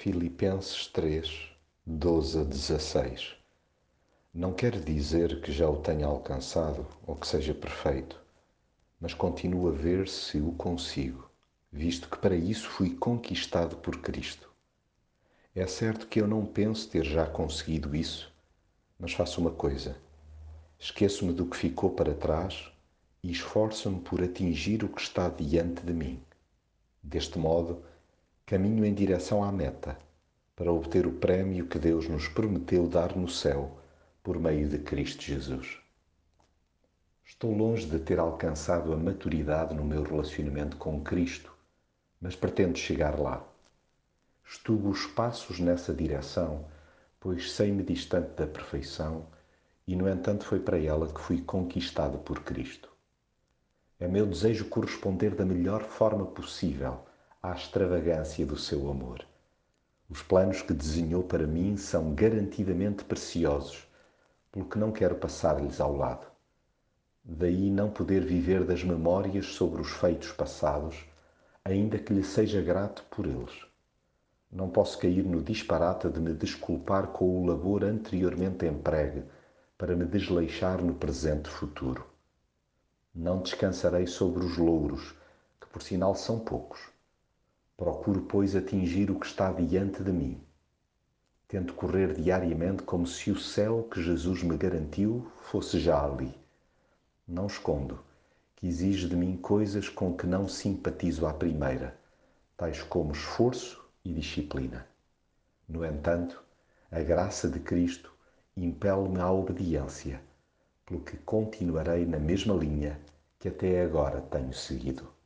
Filipenses 3, 12 a 16 Não quer dizer que já o tenha alcançado ou que seja perfeito, mas continuo a ver se o consigo, visto que para isso fui conquistado por Cristo. É certo que eu não penso ter já conseguido isso, mas faço uma coisa: esqueço-me do que ficou para trás e esforço-me por atingir o que está diante de mim. Deste modo, caminho em direção à meta, para obter o prémio que Deus nos prometeu dar no céu por meio de Cristo Jesus. Estou longe de ter alcançado a maturidade no meu relacionamento com Cristo, mas pretendo chegar lá. Estugo os passos nessa direção, pois sei-me distante da perfeição e, no entanto, foi para ela que fui conquistado por Cristo. É meu desejo corresponder da melhor forma possível à extravagância do seu amor. Os planos que desenhou para mim são garantidamente preciosos, pelo que não quero passar-lhes ao lado. Daí não poder viver das memórias sobre os feitos passados, ainda que lhe seja grato por eles. Não posso cair no disparate de me desculpar com o labor anteriormente empregue para me desleixar no presente futuro. Não descansarei sobre os louros, que por sinal são poucos Procuro, pois, atingir o que está diante de mim. Tento correr diariamente como se o céu que Jesus me garantiu fosse já ali. Não escondo que exige de mim coisas com que não simpatizo à primeira, tais como esforço e disciplina. No entanto, a graça de Cristo impele-me à obediência, pelo que continuarei na mesma linha que até agora tenho seguido.